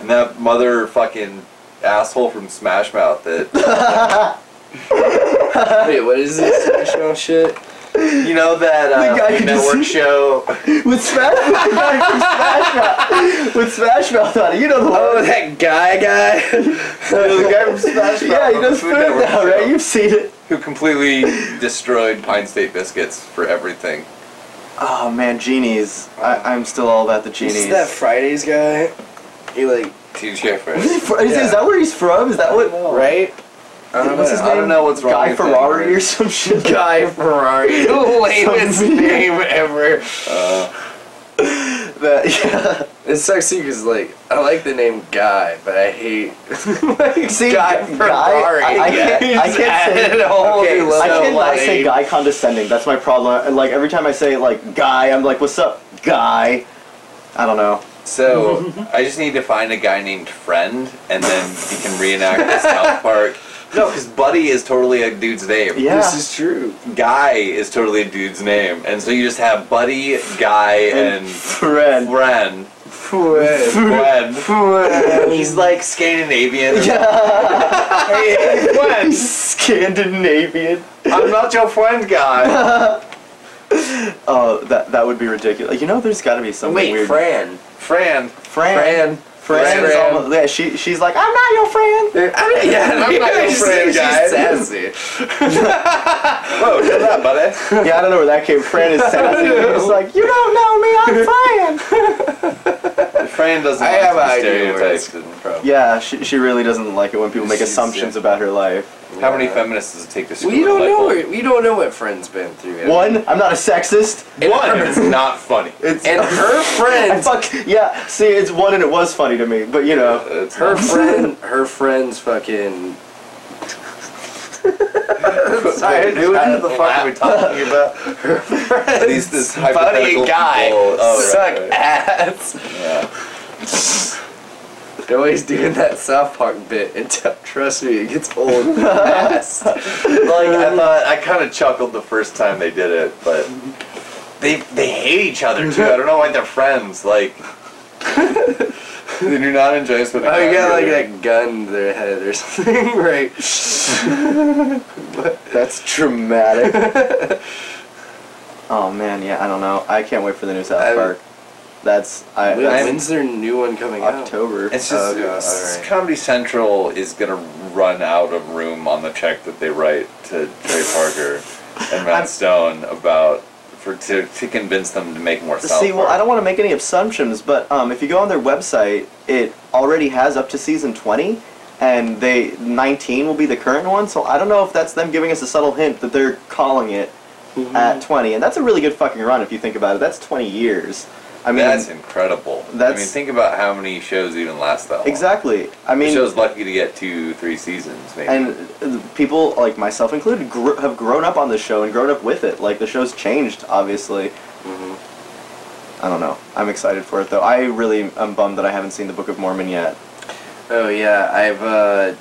and that motherfucking asshole from Smash Mouth that Wait, what is this national shit? you know that The guy uh, network show. with Smash, with the guy from Smash Mouth, with Smash Mouth on it. You know the one. Oh, that guy, guy. the guy from Smash Mouth. yeah, he on the Food Network now, right? You've seen it. who completely destroyed Pine State biscuits for everything. Oh man, genies. I, I'm still all about the Is genies. that Fridays guy? He like TJ Is, Friday. he fr- is, Yeah. is that where he's from? Is that what? right? I don't What's his know. name? I don't know what's wrong Guy with him, Ferrari but- or some shit. Guy Ferrari. The lamest name ever. Uh, that yeah. It sucks too because like I like the name Guy, but I hate like See, Guy Guy- Ferrari. I- I can't- I can't say- added a Okay, so, I level. cannot like- say guy condescending. That's my problem. And, Like every time I say like guy, I'm like, "What's up, guy?" I don't know. So I just need to find a guy named Friend, and then he can reenact the South Park. No, because Buddy is totally a dude's name. Yeah. This is true. Guy is totally a dude's name, and so you just have Buddy, Guy, and, friend. Friend. Friend. Friend. He's like Scandinavian. Yeah. Hey, friend. Scandinavian. I'm not your friend, guy. Oh, that that would be ridiculous. You know, there's got to be something Wait, weird. Fran. Fran. Fran. Fran. Fran is almost. Yeah, she she's like, I'm not your friend. yeah, I'm not your she's- friend, she's sassy. Whoa, chill out, buddy. Yeah, I don't know where that came. Fran is sassy. It's like, you don't know me. I'm Fran. Fran doesn't I like have to be an idea where stereotyped and pro- yeah, she she really doesn't like it when people make She's- assumptions yeah. about her life. How many feminists does it take to screw We don't a light know. bulb? What, we don't know what Friend's been through. yet. One, I'm not a sexist. One, it's not funny. It's And her I friends. fuck yeah. See, it's one and it was funny to me, but you know, uh, It's Her not- friend. Her friends. Fucking. Wait, who uh, the fuck are we uh, talking about? friends. These this Buddy hypothetical guy people- oh, right, suck right. ass. Yeah. They're always doing that South Park bit, and t- trust me, it gets old fast. Like I thought, I kind of chuckled the first time they did it, but they they hate each other too. I don't know why they're friends. Like they do not enjoy spending. Oh, you got like that gun to their head or something, right? that's dramatic. oh man, yeah, I don't know. I can't wait for the new South I'm- Park. That's I. When- That's When's their new one coming out? October. It's just Oh, God, it's- alright. Comedy Central is gonna run out of room on the check that they write to Trey Parker and Matt I'm- Stone about for to, to convince them to make more South See, well, I don't want to make any assumptions, but um, if you go on their website, it already has up to season 20, and they 19 will be the current one. So I don't know if that's them giving us a subtle hint that they're calling it Mm-hmm. at 20, and that's a really good fucking run if you think about it. That's 20 years. I mean, that's incredible. I mean, think about how many shows even last that long. exactly. I The mean, show's lucky to get two, three seasons, maybe. and people like myself included gr- have grown up on the show and grown up with it. Like the show's changed, obviously. Mm-hmm. I don't know. I'm excited for it though. I really am bummed that I haven't seen the Book of Mormon yet. Oh yeah, I've uh,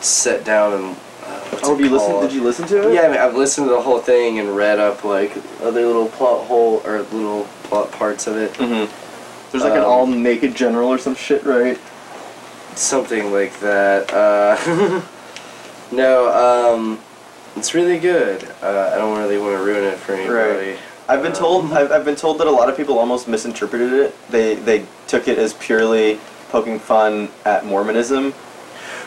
sat down and. Uh, Oh, have you listened? Did you listen to it? Yeah, I mean, I've listened to the whole thing and read up like other little plot hole or little plot parts of it. Mm-hmm. There's like an Um, all naked general or some shit, right? Something like that. Uh, no, um, it's really good. Uh, I don't really want to ruin it for anybody. Right. I've been told. I've, I've been told that a lot of people almost misinterpreted it. They they took it as purely poking fun at Mormonism.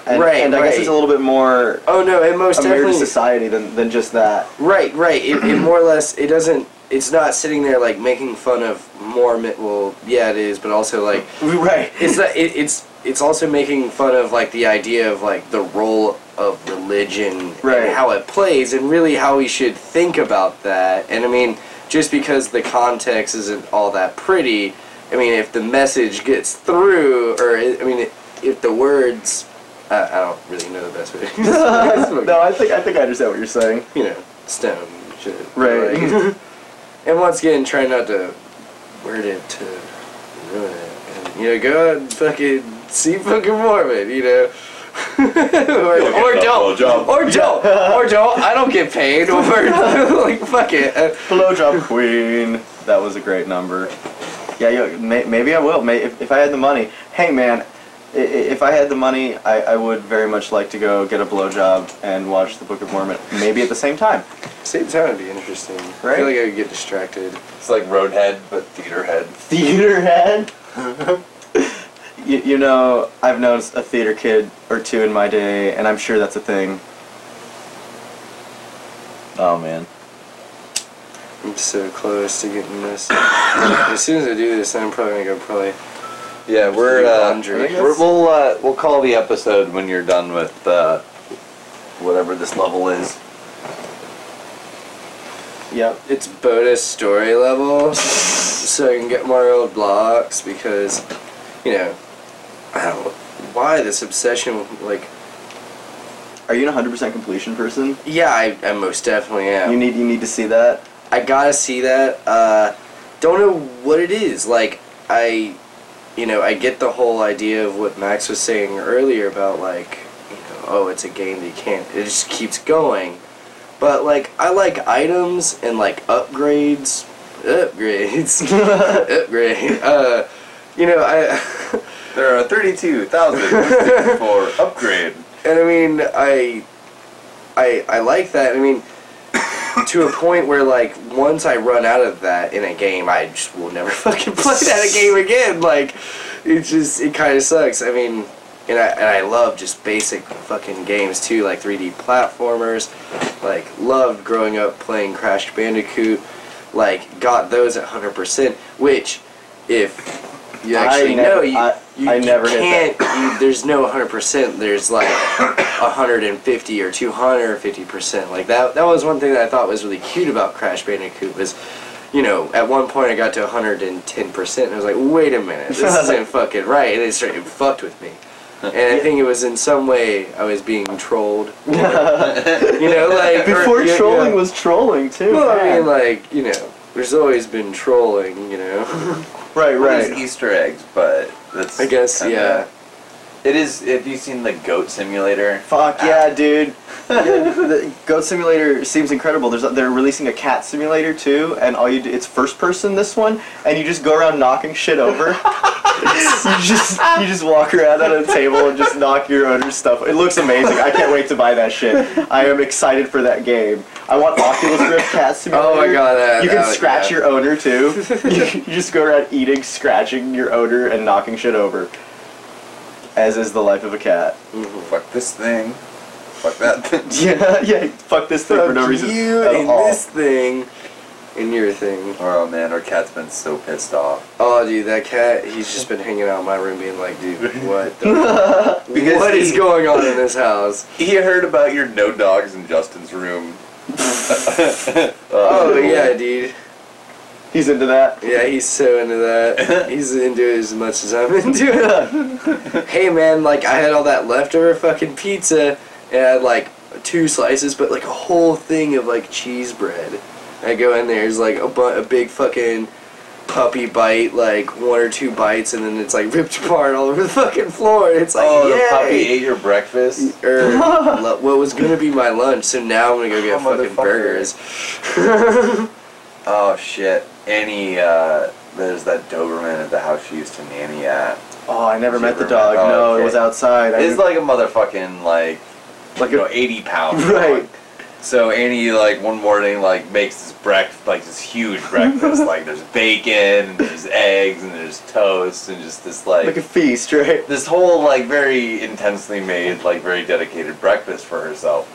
And, Right, and I guess it's a little bit more Oh no, it most a definitely. society than, than just that. Right, right. It, it more or less it doesn't. It's not sitting there like making fun of Mormon. Well, yeah, it is, but also like Right. it's not. It, it's it's also making fun of like the idea of like the role of religion Right. and how it plays, and really how we should think about that. And I mean, just because the context isn't all that pretty, I mean, if the message gets through, or I mean, if the words. I I don't really know the best way. no, I think I think I understand what you're saying. you know, stone shit. Right. Like- and once again, try not to word it to ruin it. And, you know, go out and fucking see fucking Mormon, you know. or, You'll or get don't. blowjob. Or don't. Or don't. I don't get paid. Or, like, fuck it. Uh, Blowjob Queen. That was a great number. Yeah, yo, may, maybe I will. May, if, if I had the money. Hey, man, i- i- if I had the money, I, I would very much like to go get a blowjob and watch the Book of Mormon. Maybe at the same time. same time would be interesting. Right? I feel like I would get distracted. it's like Roadhead, but theater head. Theater head. you, you know, I've known a theater kid or two in my day, and I'm sure that's a thing. Oh man. I'm so close to getting this. as soon as I do this, I'm probably gonna go probably. Yeah, we're uh, we're we'll uh, we'll call the episode when you're done with uh, whatever this level is. Yep. it's bonus story level, so I can get more old blocks because, you know, I don't know why this obsession with like. Are you an 100% completion person? Yeah, I, I most definitely am. You need you need to see that. I gotta see that. Uh, don't know what it is. Like I, you know, I get the whole idea of what Max was saying earlier about like, you know, oh, it's a game that you can't. It just keeps going. But like, I like items and like upgrades, upgrades, upgrade. Uh, you know, I. There are 32,000 for upgrade. and I mean, I, I, I like that. I mean, to a point where like once I run out of that in a game, I just will never fucking play that game again. Like, it just it kind of sucks. I mean, and I and I love just basic fucking games too, like 3D platformers. Like, loved growing up playing Crash Bandicoot. Like, got those at hundred percent. Which, if you I actually never- know, you, I- you, I you never hit can't. You, there's no hundred percent. There's like 150 or 250 percent. Like that. That was one thing that I thought was really cute about Crash Bandicoot was, you know, at one point I got to 110 percent, and I was like, wait a minute, this isn't fucking right, and it straight it fucked with me. And I think it was in some way I was being trolled. you know, like Before yeah, trolling was trolling too. Well, I mean, like you know, there's always been trolling. You know. right, Right. right. Easter eggs, but that's. I guess, kinda- yeah. It is. Have you seen the Goat Simulator? Fuck yeah, dude. Yeah, the Goat Simulator seems incredible. There's they're releasing a cat simulator too, and all you do it's first person this one, and you just go around knocking shit over. you just you just walk around on a table and just knock your owner's stuff. It looks amazing. I can't wait to buy that shit. I am excited for that game. I want Oculus Rift Cat Simulator. Oh my god, that, You can that- scratch yeah. your owner too. you, you just go around eating, scratching your owner, and knocking shit over. As is the life of a cat. Ooh, Fuck this thing. Fuck that thing. Yeah, yeah. Fuck this thing for no Fuck reason you at and all. this thing in your thing. Oh man, our cat's been so pissed off. Oh, dude, that cat, he's just been hanging out in my room being like, dude, what the... Because what is he- going on in this house? He heard about your no dogs in Justin's room. Oh, oh, yeah, dude. He's into that. Yeah, he's so into that. He's into it as much as I'm into it. hey, man, like, I had all that leftover fucking pizza, and I had, like, two slices, but, like, a whole thing of, like, cheese bread. I go in there, there's, like, a, bu- a big fucking puppy bite, like, one or two bites, and then it's, like, ripped apart all over the fucking floor, and it's like, oh, yay! the puppy ate your breakfast. or er, lo- what was gonna be my lunch, so now I'm gonna go get Oh, fucking burgers. Oh shit. Annie, uh, there's that Doberman at the house she used to nanny at. Oh, I never met the dog. oh, no, okay. it was outside. I It's like a motherfucking like, like you know, 80 pound. Right. dog. So Annie like one morning like makes this breakfast like this huge breakfast like there's bacon and there's eggs and there's toast and just this like, like a feast, right? this whole like very intensely made like very dedicated breakfast for herself.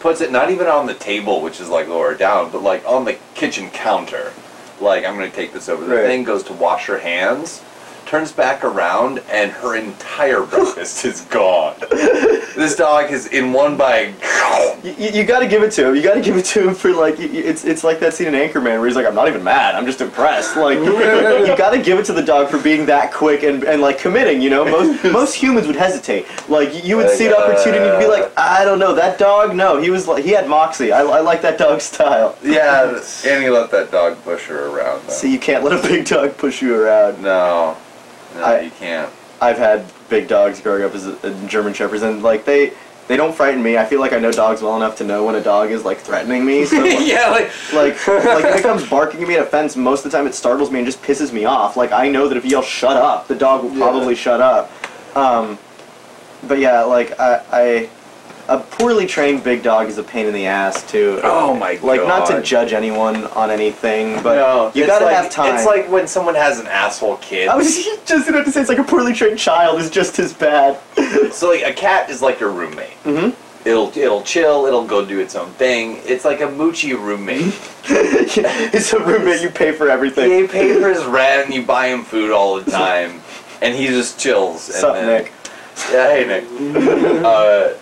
Puts it not even on the table, which is like lower down, but like on the kitchen counter. Like I'm gonna take this over. The Right. thing goes to wash her hands, turns back around, and her entire breakfast is gone. This dog is in one bite. You, you, you got to give it to him. You got to give it to him for like it's it's like that scene in Anchorman where he's like, I'm not even mad. I'm just impressed. Like you got to give it to the dog for being that quick and, and like committing. You know, most most humans would hesitate. Like you- would Like, see an opportunity to be uh, like, I don't know, that dog. No, he was like he had moxie. I, I like that dog's style. Yeah, Annie let that dog push her around. Though. So you can't let a big dog push you around. no, no, I- you can't. I've had big dogs growing up as a, a German shepherds, and like they they don't frighten me. I feel like I know dogs well enough to know when a dog is like threatening me. So like, yeah, like like like if it comes barking at me at a fence, most of the time it startles me and just pisses me off. Like I know that if you yell "shut up," the dog will Yeah. probably shut up. Um, but yeah, like I, I a poorly trained big dog is a pain in the ass too. Oh my god. Like not to judge anyone on anything, but no, you gotta like- have time. It's like when someone has an asshole kid. I was just about to say it's like a poorly trained child is just as bad. So like a cat is like your roommate. Mm-hmm. It'll it'll chill. It'll go do its own thing. It's like a moochy roommate. it's a roommate you pay for everything. you pay for his rent. You buy him food all the time, and he just chills. And Sup, then, Nick? Yeah, hey Nick. uh,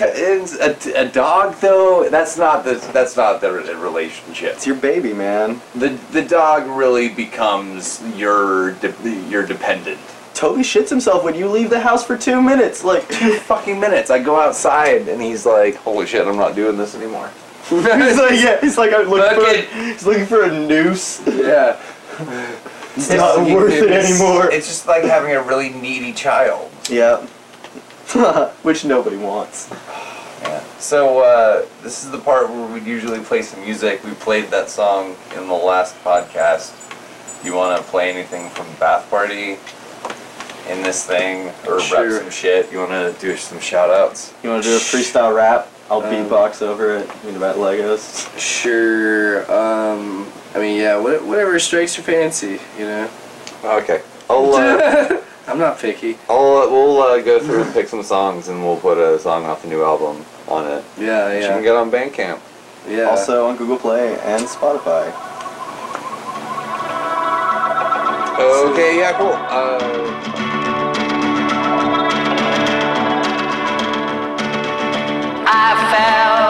a, a dog though. That's not the that's not the re- relationship. It's your baby, man. The the dog really becomes your de- your dependent. Toby shits himself when you leave the house for two minutes. Like, Two fucking minutes. I go outside and he's like, "Holy shit, I'm not doing this anymore." he's like, yeah, he's like, I'm looking for, a, he's looking for a noose. Yeah. It's not worth it it's- anymore. It's just like having a really needy child. Yeah. Which nobody wants. Yeah. So uh, this is the part where we usually play some music. We played that song in the last podcast. You want to play anything from Bath Party in this thing, or Sure. rep some shit? You want to do some shout outs? You want to do a freestyle rap? I'll Um, beatbox over it. You know about Legos. Sure. Um, I mean, yeah, whatever strikes your fancy, you know. Okay. I'll uh, I'm not picky. I'll uh, we'll uh, go through and pick some songs, and we'll put a song off the new album on it. Yeah, Which You can get on Bandcamp. yeah. Also on Google Play and Spotify. Okay. Yeah. Cool. Uh, I fell